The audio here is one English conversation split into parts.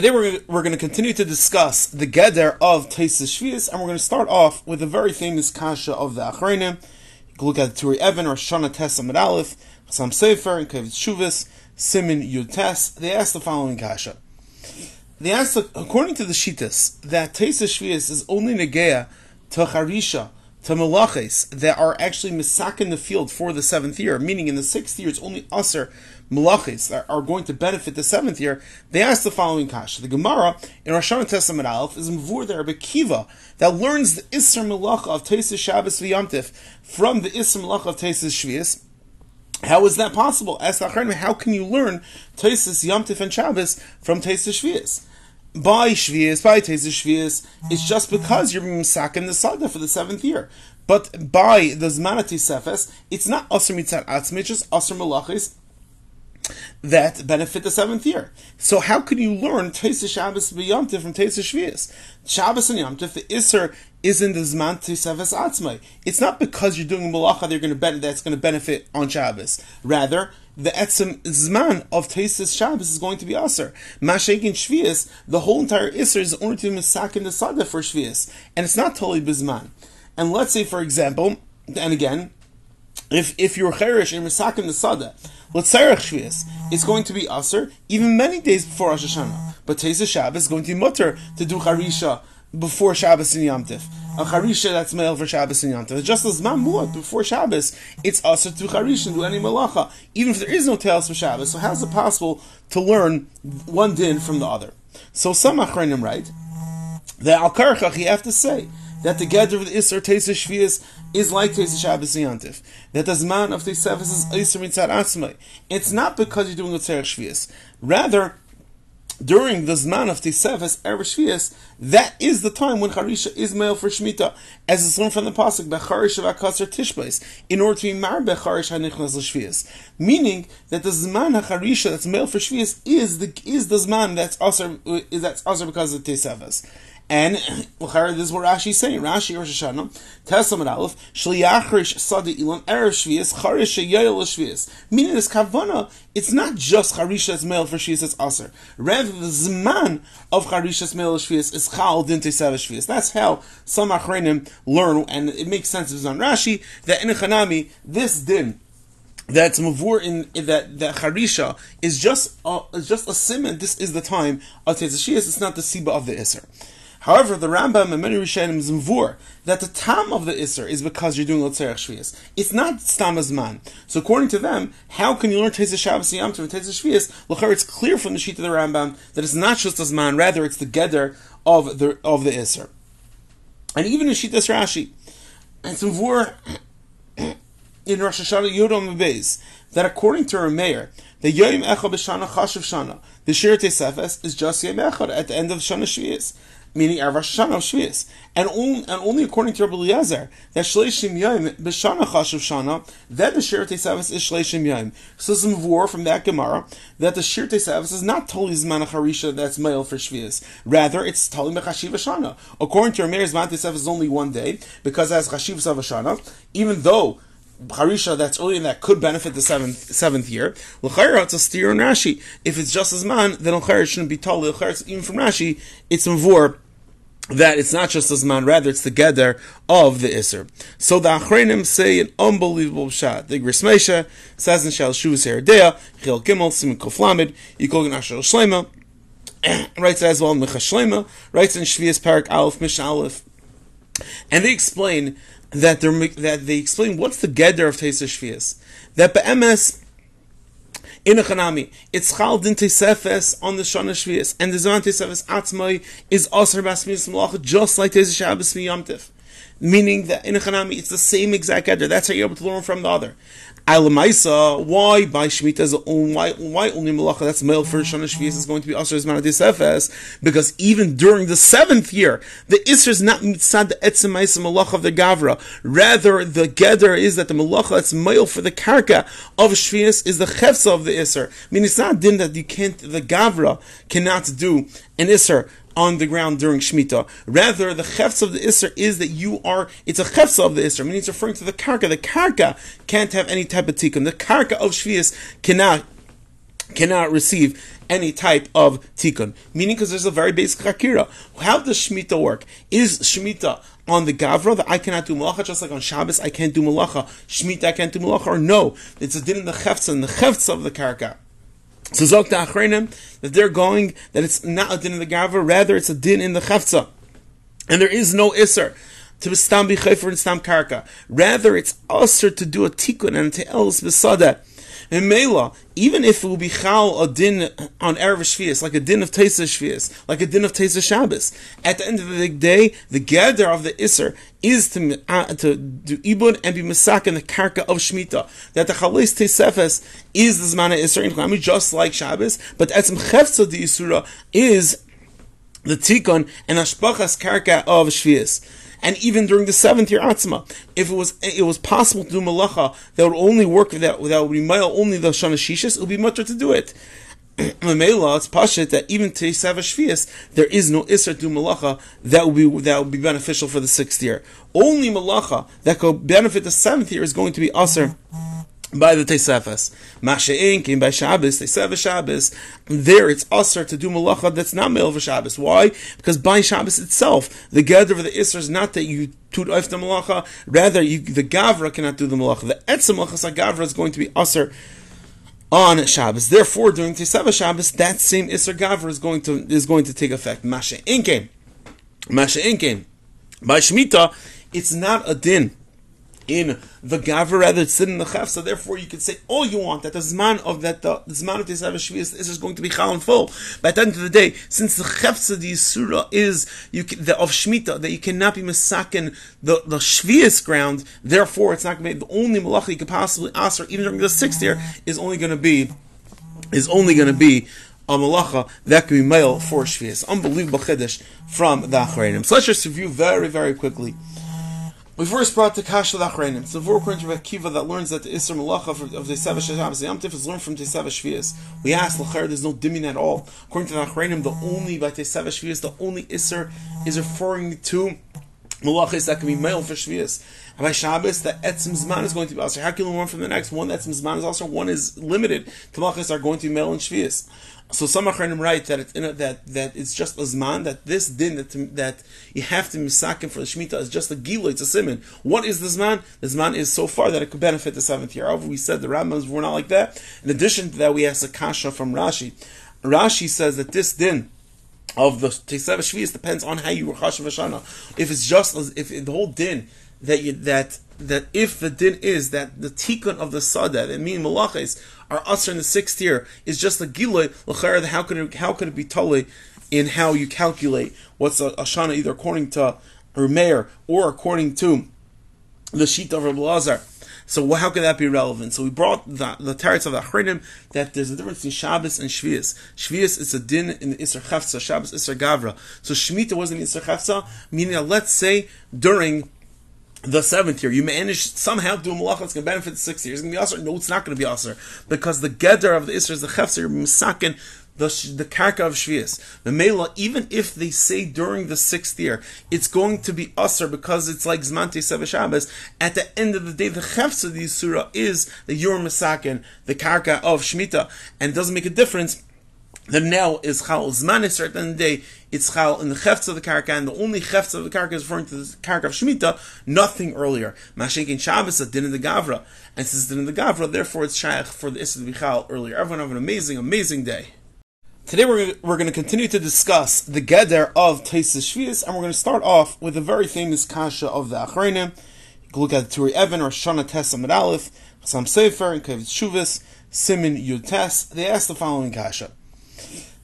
Today we're we're going to continue to discuss the Geder of Tesis Shvius, and we're going to start off with a very famous kasha of the Achreinim. You can look at the Turei Even or Shana Tes Amid Aleph, Sam Sefer, and Kevit Shuvas, Simin Yud Tes. They asked the following kasha. They asked, according to the Shitas, that Tesis Shvius is only Negea to Charisha, to Malaches, that are actually misak in the field for the seventh year, meaning in the sixth year it's only Aser Malachis that are going to benefit the seventh year, they ask the following kasha. The Gemara in Rosh Hashanah Tes Amud Aleph is Mvur there Kiva that learns the Isser Malacha of Tesis Shabbos V'Yamtif from the Isser Malacha of Tesis Shvius. How is that possible? Ask the how can you learn Tesis Yamtif and Shabbos from Tesis Shvius? by Shvius, by Tesis Shvius, it's just because you're being in the Sada for the seventh year. But by the Zmanati Sefes, it's not Asr Mitzat Atzmi, it's just Asr Malachis that benefit the seventh year. So how can you learn Tesis Shabbos Yomtiv from Tesis Shvius? Shabbos and Yomtiv, the Isser is in the Zman Tesefes Atzmai. It's not because you're doing Malacha that you're going to ben- that's going to benefit on Shabbos. Rather, the etzem zman of Tesis Shabbos is going to be aser. Mashek in Shvius, the whole entire Isser is only to be misak in the Sada for Shvius, and it's not totally bizman. And let's say, for example, and again, if if you're cherish and misak in the Sada, L'tzarech Shvius, it's going to be Aser even many days before Rosh Hashanah. But Tesis Shabbos is going to be mutter to do Harisha before Shabbos and Yom Tif. A Harisha that's male for Shabbos and Yom Tif. Just as Mamuat before Shabbos, it's Aser to Harisha and do any Malacha, even if there is no Tails for Shabbos. So how's it possible to learn one din from the other? So some Achronim write that Al you have to say, that the gather of the Isser Tesis Shvius is like Tesis Shabbos Yantif. That the Zman of Tesis is Isser Mitzad Atzmai. It's not because you're doing a Tzerech Shvius. Rather, during the Zman of Tesefes Erev Shvius, that is the time when Harisha is male for Shemitah, as it's learned from the pasuk Becharish of Akasar Tishbais, in order to be mar Becharish Hanichnas Shvius, meaning that the Zman Harisha that's male for Shvius is the is the Zman that's also that's also because of Tesefes. And this is what Rashi is saying. Rashi Rosh Hashanah, Tes Amud Aleph, Shliyachrish Sadi Ilan Erev Shvius, Charish Yayel Shvius. Meaning this Kavana, it's not just Charisha that's male for Shvius that's Aser. Rather, the Zman of Charisha's male Shvius is Chal Dinte Seva Shvius. That's how some Achrenim learn, and it makes sense if it's on Rashi, that in a Chanami, this din, that's mavur in, that that harisha is just a, is just a simon. This is the time of Tezashiyas. It's not the siba of the iser. However, the Rambam and many Rishonim is that the tam of the Isser is because you're doing Lotzerech Shvias. It's not Stam man. So according to them, how can you learn Tezah Shabbos Yom Tov and Tezah Shvias? L'char, it's clear from the sheet of the Rambam that it's not just as man, rather it's the Geder of the of the Isser. And even in Shitas Rashi, it's mvur in Rosh Hashanah Yudom Beis that according to Rameir, the Yom Echad B'Shana Chashav Shana, the Shir Tesefes is just Yom Echad at the end of Shana Shvias meaning Erev Hashanah of Shvius. And, only, and only according to Rabbi Eliezer, that Shleishim Yom, B'Shana Chashav Shana, then the Shir Tesavis is Shleishim Yom. So some war from that Gemara, that the Shir Tesavis is not totally Zman Harisha that's male for Shvius. Rather, it's totally Mechashiv Shana. According to Rameir, Zman Tesavis is only one day, because as Chashiv Shana, even though harisha that's early and that could benefit the seventh seventh year. L'chayra it's a steer on Rashi. If it's just as man, then l'chayra shouldn't be told. L'chayra even from Rashi, it's mvur that it's not just as man, rather it's the of the Isser. So the Achrenim say an unbelievable shot. The Grismesha says in Shal Shuvas Heredea, Chil Gimel, Simon Koflamid, Yikol Ashar Shlema, writes as well Micha Shlema, writes in Shvias Parak Aleph, Mish Aleph, and they explain that they that they explain what's the gather of Teisa Shvias. That be'emes in a chanami, it's chal din tesefes on the shana shvius, and the zaman tesefes atzmai is aser bas malacha, just like Teisa Shabbos miyamtiv. Meaning that in a chanami, it's the same exact gather. That's how you're able to learn from the other. Alamaisa, why by Shemitah is um, why um, why um, only Malacha that's male for Shana Shvius is going to be Asher Zmanadis Efes because even during the seventh year the Isra is not mitzad the Etzemaisa Malacha of the Gavra. Rather the Geder is that the Malacha that's male for the Karka of Shvius is the Chefsa of the Isra. I mean it's not din that you can't the Gavra cannot do an Isra on the ground during Shemitah. Rather, the chefs of the Isser is that you are, it's a chefs of the Isser, meaning it's referring to the karka. The karka can't have any type of tikkun. The karka of Shvius cannot cannot receive any type of tikkun. Meaning, because there's a very basic akira. How does Shemitah work? Is Shemitah on the Gavra that I cannot do malacha, just like on Shabbos I can't do malacha, Shemitah I can't do malacha, or no, it's a din in the chefza, and the chefza of the karka. So Zok Achrenim, that they're going, that it's not a din in the Gavra, rather it's a din in the chefza. And there is no Isser to stam bichayfer and stam karka. Rather, it's usher to do a tikkun and to else besada. And Mela, even if it will be chal a din on Erev Shvius, like a din of Tesa Shvius, like a din of Tesa Shabbos, at the end of the day, the gather of the Isser is to, uh, to do Ibud and be Masak in the Karka of Shemitah. That the Chalis Tesefes is the Zmana Isser in Chlami, just like Shabbos, but Etzim Chefza the Isura is the Tikkun and Ashpachas Karka of Shvius and even during the seventh year atzma, if it was it was possible to do malacha that would only work that that would be mile only the shana shishis, it would be mutter to do it. Mamela, it's pashit that even to Shvias, there is no isra to malacha that would be that would be beneficial for the sixth year. Only malacha that could benefit the seventh year is going to be aser by the Tesefes. Masha'in came by Shabbos, Tesefes Shabbos. There it's usher to do malacha that's not male for Shabbos. Why? Because by Shabbos itself, the gather of the Isra is not that you tut oif the malacha, rather you, the Gavra cannot do the malacha. The Etzem malacha Gavra is going to be usher on Shabbos. Therefore, during Tesefes Shabbos, that same Isra Gavra is going to is going to take effect. Masha'in came. Masha'in came. By Shemitah, it's not a din in the gaver rather it's in the chef. So therefore, you can say all you want that the zman of that the, the zman of this shvius is just going to be chal and full. But at the end of the day, since the chefsa the surah is you can, the of shmita that you cannot be misaken the the shvius ground, therefore it's not going to be the only malacha you could possibly ask, even during the sixth year, is only going to be is only going to be a malacha that can be male for shvius. Unbelievable chiddush from the achreinim. So let's just review very very quickly. We first brought the Kasha Lachreinim. It's the four according to Kiva that learns that the Isra Malacha of the Sevesh Shabbos Yamtif is learned from the Tesevesh Shvias. We asked Lacher, there's no dimming at all. According to the Lachreinim, the only by Tesevesh Shvias, the only Isra is referring to Malachis that can be male for Shvias. And by Shabbos, the Etzim Zman is going to be also. How can you learn from the next? One Etzim Zman is also, one is limited. The Malachis are going to be male and Shvias. So some Achranim write that it's, a, that that it's just a zman that this din that that you have to misakim for the shmita is just a gila. It's a simon. What is the zman? The zman is so far that it could benefit the seventh year. However, we said the Rambams were not like that. In addition to that, we ask a kasha from Rashi. Rashi says that this din of the Tesev depends on how you were Chashav. If it's just if the whole din that you, that that if the din is that the tikkun of the sadah, that mean malachis, are usher in the sixth year, is just a giloi, how could it, how could it be totally in how you calculate what's a, shana either according to Meir or according to the sheet of Rabbi Lazar. So how could that be relevant? So we brought the, the of the Achrinim that there's a difference between Shabbos and Shvius. Shvius is a din in the Isser Chefza, Shabbos Isser Gavra. So Shemitah wasn't Isser Chefza, meaning that let's say during the seventh year, you manage somehow do malacha that's going to benefit the sixth year. It's going to be aser. No, it's not going to be aser because the gather of the isra is the chefzer. You're misakin the the karka of shvius. The mela, even if they say during the sixth year, it's going to be aser because it's like zmante sevashabas. At the end of the day, the chefzer of the surah is the you're misakin the karka of shmita, and it doesn't make a difference that now is chal zman is certain day it's chal in the chefts of the karka and the only chefts of the karka is referring to the karka of shmita nothing earlier mashik in Shabbos a din in the gavra and since din in the gavra therefore it's shaykh for the issa to be chal earlier everyone have an amazing amazing day Today we're, we're going to continue to discuss the Geder of Taisis Shvius, and we're going to start off with a very famous kasha of the Achreinim. You can look at the Turi Evan or Shana Tessa Amid Chassam Sefer, and Kevitz Shuvas, Simin Yud Tes. They ask the following kasha.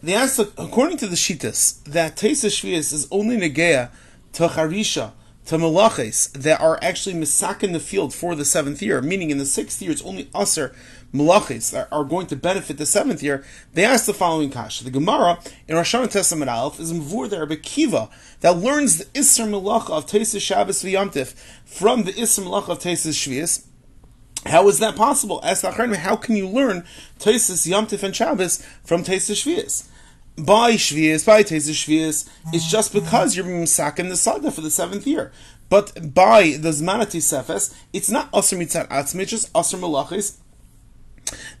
They ask, according to the Shitas, that Teisa Shvius is only Negea to Harisha, to Malaches, that are actually Misak in the field for the seventh year, meaning in the sixth year it's only Aser Malaches that are going to benefit the seventh year. They ask the following Kasha. The Gemara in Rosh Tes Amud Aleph is Mvur there Kiva that learns the Isser Malacha of Teisa Shabbos V'yamtif from the Isser Malacha of Teisa Shvius how is that possible? How can you learn Taisis Yomtiv and Shabbos from Taisis Shvias? By Shvias, by Taisis Shvias, it's just because you're being in the Sada for the seventh year. But by the Zmanati Sefes, it's not Asr Mitzat Atzmi, it's just Asr Malachis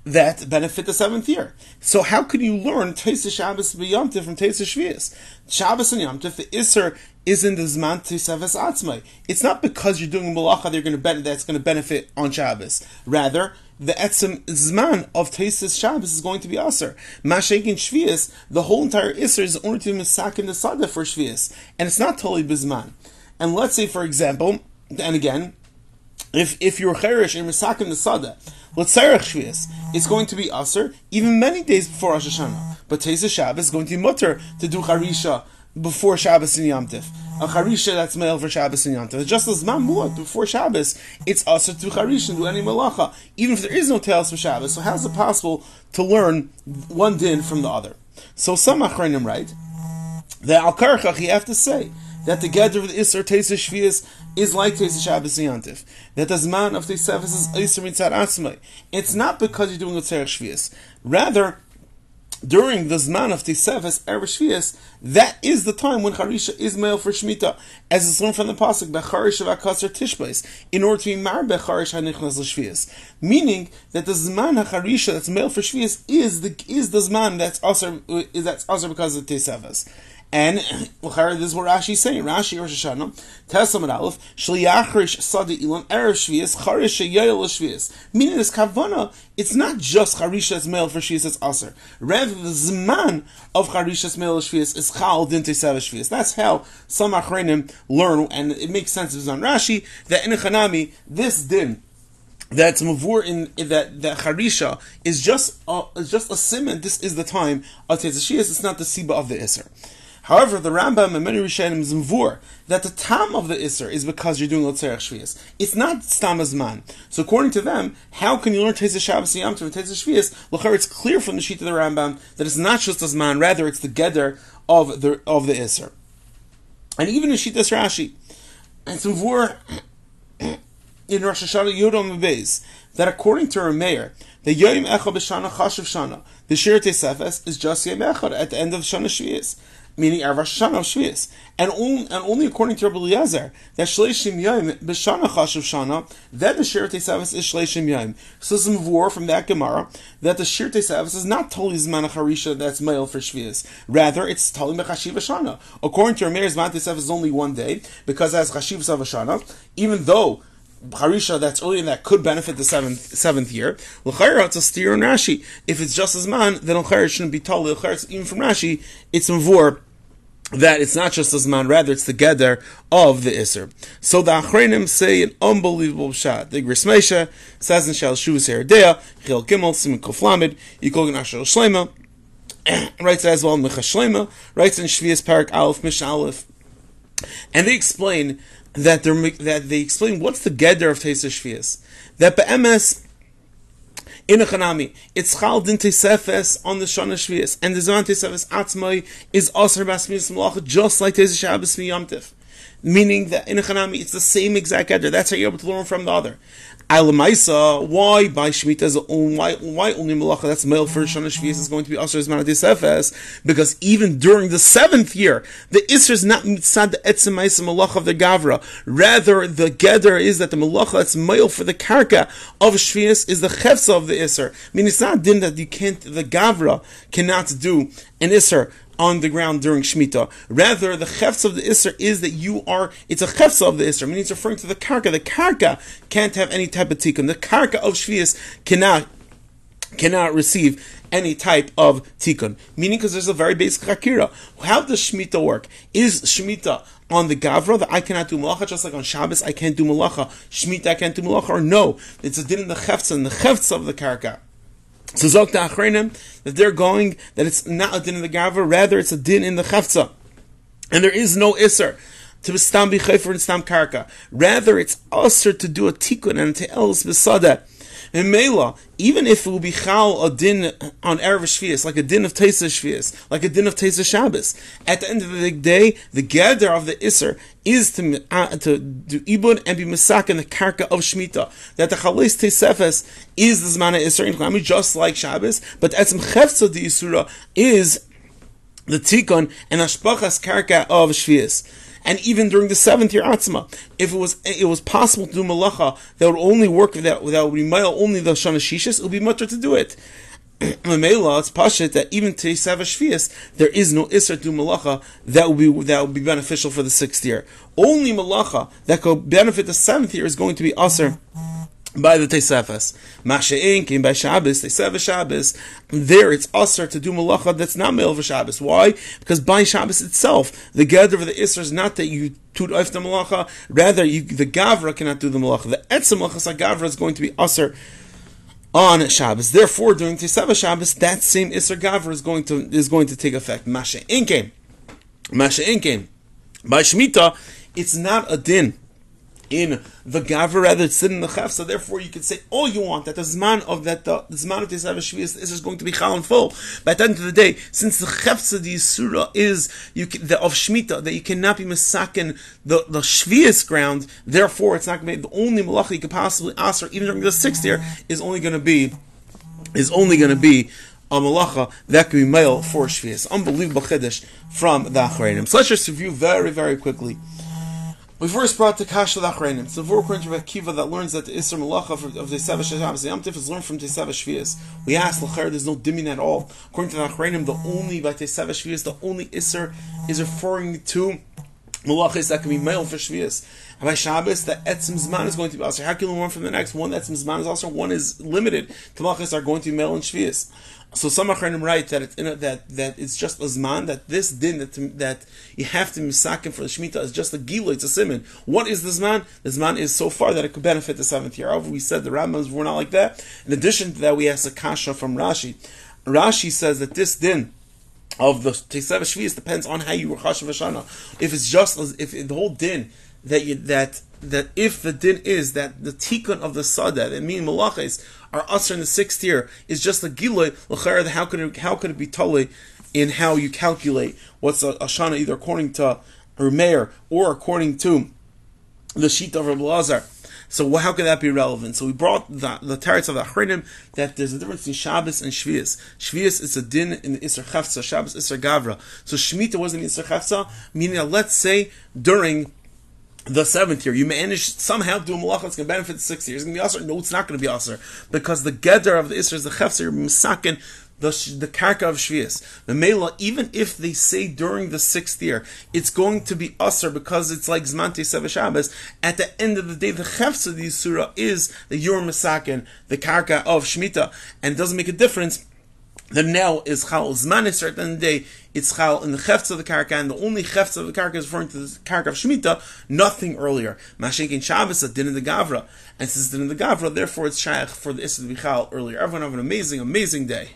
that benefit the seventh year. So how can you learn Teisa Shabbos B'Yomtiv from Teisa Shvius? Shabbos and Yomtiv, the Isser is in the Zman to Teseves Atzmai. It's not because you're doing Malacha that you're going to ben- that's going to benefit on Shabbos. Rather, the etzem zman of Tesis Shabbos is going to be aser. Mashakin Shvius, the whole entire Isser is only to be misak in the Sada for Shvius, and it's not totally bizman. And let's say, for example, and again, if if you're cherish and misak in the Sada, L'tzarech Shvius, it's going to be aser even many days before Rosh Hashanah. But Tesis Shabbos is going to be mutter to do charisha before Shabbos and Yom Tif. A charisha that's male for Shabbos and Yom Tif. Just as mamuat before Shabbos, it's also to charisha do any malacha, even if there is no tails for Shabbos. So how is it possible to learn one din from the other? So some achronim write that al karchach you have to say that the gather of the Isser Shvius is like Teisa Shabbos and Yantif. That the Zman of Teisa is Isser Mitzad Atzmai. It's not because you're doing a Tzerech Shvius. Rather, during the Zman of Tisefes Erev Shvius, that is the time when Harisha is male for Shemitah, as it's learned from the pasuk Becharish of Akasar Tishbais, in order to be mar Becharish Hanichnas L'Shvius, meaning that the Zman Harisha that's male for Shvius is the is the Zman that's also is that's also because of Tisefes. And this is what Rashi is saying. Rashi Rosh Hashanah, Tesam Aleph, Shliyachrish Sadi Ilan Erev Shvius, Sheyel Shvius. Meaning this Kavana, it's not just Charisha as male for Shvius, it's Aser. Rather, the Zman of Charisha as male Shvius is Chal Dinte Seva. That's how some Achrenim learn, and it makes sense It's on Rashi, that in Chanami, this din, that's mavur in, that that charisha is just a, just a simon. This is the time of Tetzashiyas. It's not the siba of the iser. However, the Rambam and many Rishonim zimvur that the tam of the Isser is because you're doing Lotzerech Shvias. It's not Stam Azman. So according to them, how can you learn Tezah Shabbos Yom Tov and Tezah it's clear from the sheet of the Rambam that it's not just Azman, rather it's the Geder of the of the Isser. And even in Shitas Rashi, and zimvur in Rosh Hashanah Yudom Beis that according to Rameir, the Yom Echad B'Shana Chashav Shana, the Shir Tesefes is just Yom Echad at the end of Shana Shvias meaning Hashanah of Shvius. And only, and only according to Rabbi Eliezer, that Shleishim Yom, B'Shana Chashav Shana, that the Shir Tesavis is Shleishim Yom. So some war from that Gemara, that the Shir Tesavis is not totally Zman Harisha that's male for Shvius. Rather, it's totally Mechashiv Shana. According to Rameir, Zman Tesavis is only one day, because as Chashiv Shana, even though Harisha that's early in that could benefit the seventh seventh year. L'chayra it's a steer in Rashi. If it's just as man, then L'chayra shouldn't be told. L'chayra even from Rashi, it's mavur that it's not just a man, rather it's the gather of the Isser. So the Achrenim say an unbelievable shot. The Grismesha says in Shal Shuvas Heredea, Chil Gimel, Simon Koflamid, Yikol Gnashal Shlema, writes as well in Mecha Shlema, writes in Shvias Parak Aleph, Mish Aleph. And they explain that, that they explain what's the gather of Teisa Shvias. That Be'emes, in a chanami. It's chal din tesefes on the shana shvius, and the zman tesefes atzmai is aser basmius malacha, just like tezes shabbos miyamtiv. Meaning that in a chanami, it's the same exact eder. That's how you're able to learn from the other. Alamaisa, why by Shemitah um, why why only Malacha that's male for Shana Shvius is going to be Asher Zman Efes? Because even during the seventh year, the Isra is not mitzad the Etzemaisa Malacha of the Gavra. Rather, the Geder is that the Malacha that's male for the Karka of Shvius is the Chefsa of the Isra. I mean, it's not din that you can't, the Gavra cannot do an Isra on the ground during Shemitah. Rather, the chefs of the Isser is that you are, it's a chefs of the Isser, meaning it's referring to the karka. The karka can't have any type of tikkun. The karka of Shvius cannot cannot receive any type of tikkun. Meaning, because there's a very basic hakira. How does Shemitah work? Is Shemitah on the Gavra that I cannot do malacha, just like on Shabbos I can't do malacha, Shemitah I can't do malacha, or no, it's a din in the chefs and the chefs of the karka. So Zok Achrenim that they're going that it's not a din in the gava, rather it's a din in the chafza, and there is no iser to stam bichayfer and stam karka. Rather, it's usher to do a tikkun and to else besada. In Mela, even if it will be chal a din on Erev Shvius, like a din of Tesa Shvius, like a din of Tesa Shabbos, at the end of the day, the gather of the Isser is to, uh, to do Ibud and be Masak in the Karka of Shemitah. That the Chalais Tesefes is the Zmana Isser in Klami, just like Shabbos, but Etzim Chefza the Isura is the Tikkun and Ashpachas Karka of Shvius. And even during the seventh year atzma, if it was it was possible to do malacha that would only work that that would be mile only the shana shishis, it would be much to do it. Memela, it's pashit that even to Shvias, there is no Isra to Malacha that would be that would be beneficial for the sixth year. Only Malacha that could benefit the seventh year is going to be Aser by the Tesefes. Masha'in came by Shabbos, Tesefes Shabbos. There it's Aser to do Malacha that's not for Shabbos. Why? Because by Shabbos itself, the gather of the Isra is not that you tut oif the Malacha, rather you, the Gavra cannot do the Malacha. The Etzem Malacha Gavra is going to be Aser on Shabbos. Therefore, during Tisava Shabbos, that same Isser Gavra is going to is going to take effect. Masha Inkem. Masha Inkem. By Shemitah, it's not a din in the Gavra, rather it's in the Chef. So therefore, you can say all you want that the Zman of that the, the Zman of Tisava Shvius is just going to be Chal and full. But at the end of the day, since the Chefza the Surah is you can, the, of Shemitah that you cannot be misaken the the Shvius ground, therefore it's not going to be the only malacha you could possibly ask, even during the sixth year, is only going to be is only going to be a malacha that can be male for Shvius. Unbelievable chiddush from the Achreinim. So let's just review very very quickly. We first brought the Kasha Lachrenim. So four according to Kiva that learns that the Isra Malacha of the Seva Shabbos Yamtif is learned from Teseva Shvias. We asked Lacher, there's no dimin at all. According to the Lachrenim, the only by Teseva Shvias, the only Isra is referring to Malachis that can be male for Shvias. And by Shabbos, the Etzim Zman is going to be also. How can you learn from the next one? Etzim Zman is also one is limited. Malachis are going to be male and Shvias. So some Achronim write that it's a, that that it's just a zman that this din that that you have to misakim for the shmita is just a gila, it's a simon. What is the zman? The zman is so far that it could benefit the seventh year. However, we said the rabbis were not like that. In addition to that, we ask a kasha from Rashi. Rashi says that this din of the Tesev Shvius depends on how you were Chashav Hashana. If it's just if the whole din that you that that if the din is that the tikkun of the sada, that mean malachis, are usher in the sixth year, is just a giloy, how could it, how could it be totally in how you calculate what's a, a either according to Meir or according to the sheet of Rabbi Lazar. So how could that be relevant? So we brought the, the teretz of the Achrinim that there's a difference between Shabbos and Shvius. Shvius is a din in the Isser Chafza, Shabbos Isser Gavra. So Shemitah wasn't Isser Chafza, meaning let's say during the seventh year. You manage somehow do a malacha that's going to benefit the sixth year. It's going to be aser. No, it's not going to be aser because the gedder of the isra is the chefser misakin the the karka of shvius. The mela, even if they say during the sixth year, it's going to be aser because it's like zmante sev At the end of the day, the chefser of the surah is the yor masakin, the karka of shmita, and it doesn't make a difference. The now is chal zmanis at the end of the day it's chal in the chefts of the karka and the only chefts of the karka is referring to the karka of shmita nothing earlier. Mashik in Shabbos a din in the gavra and since din in the gavra therefore it's shaykh for the issa to be earlier. Everyone have an amazing amazing day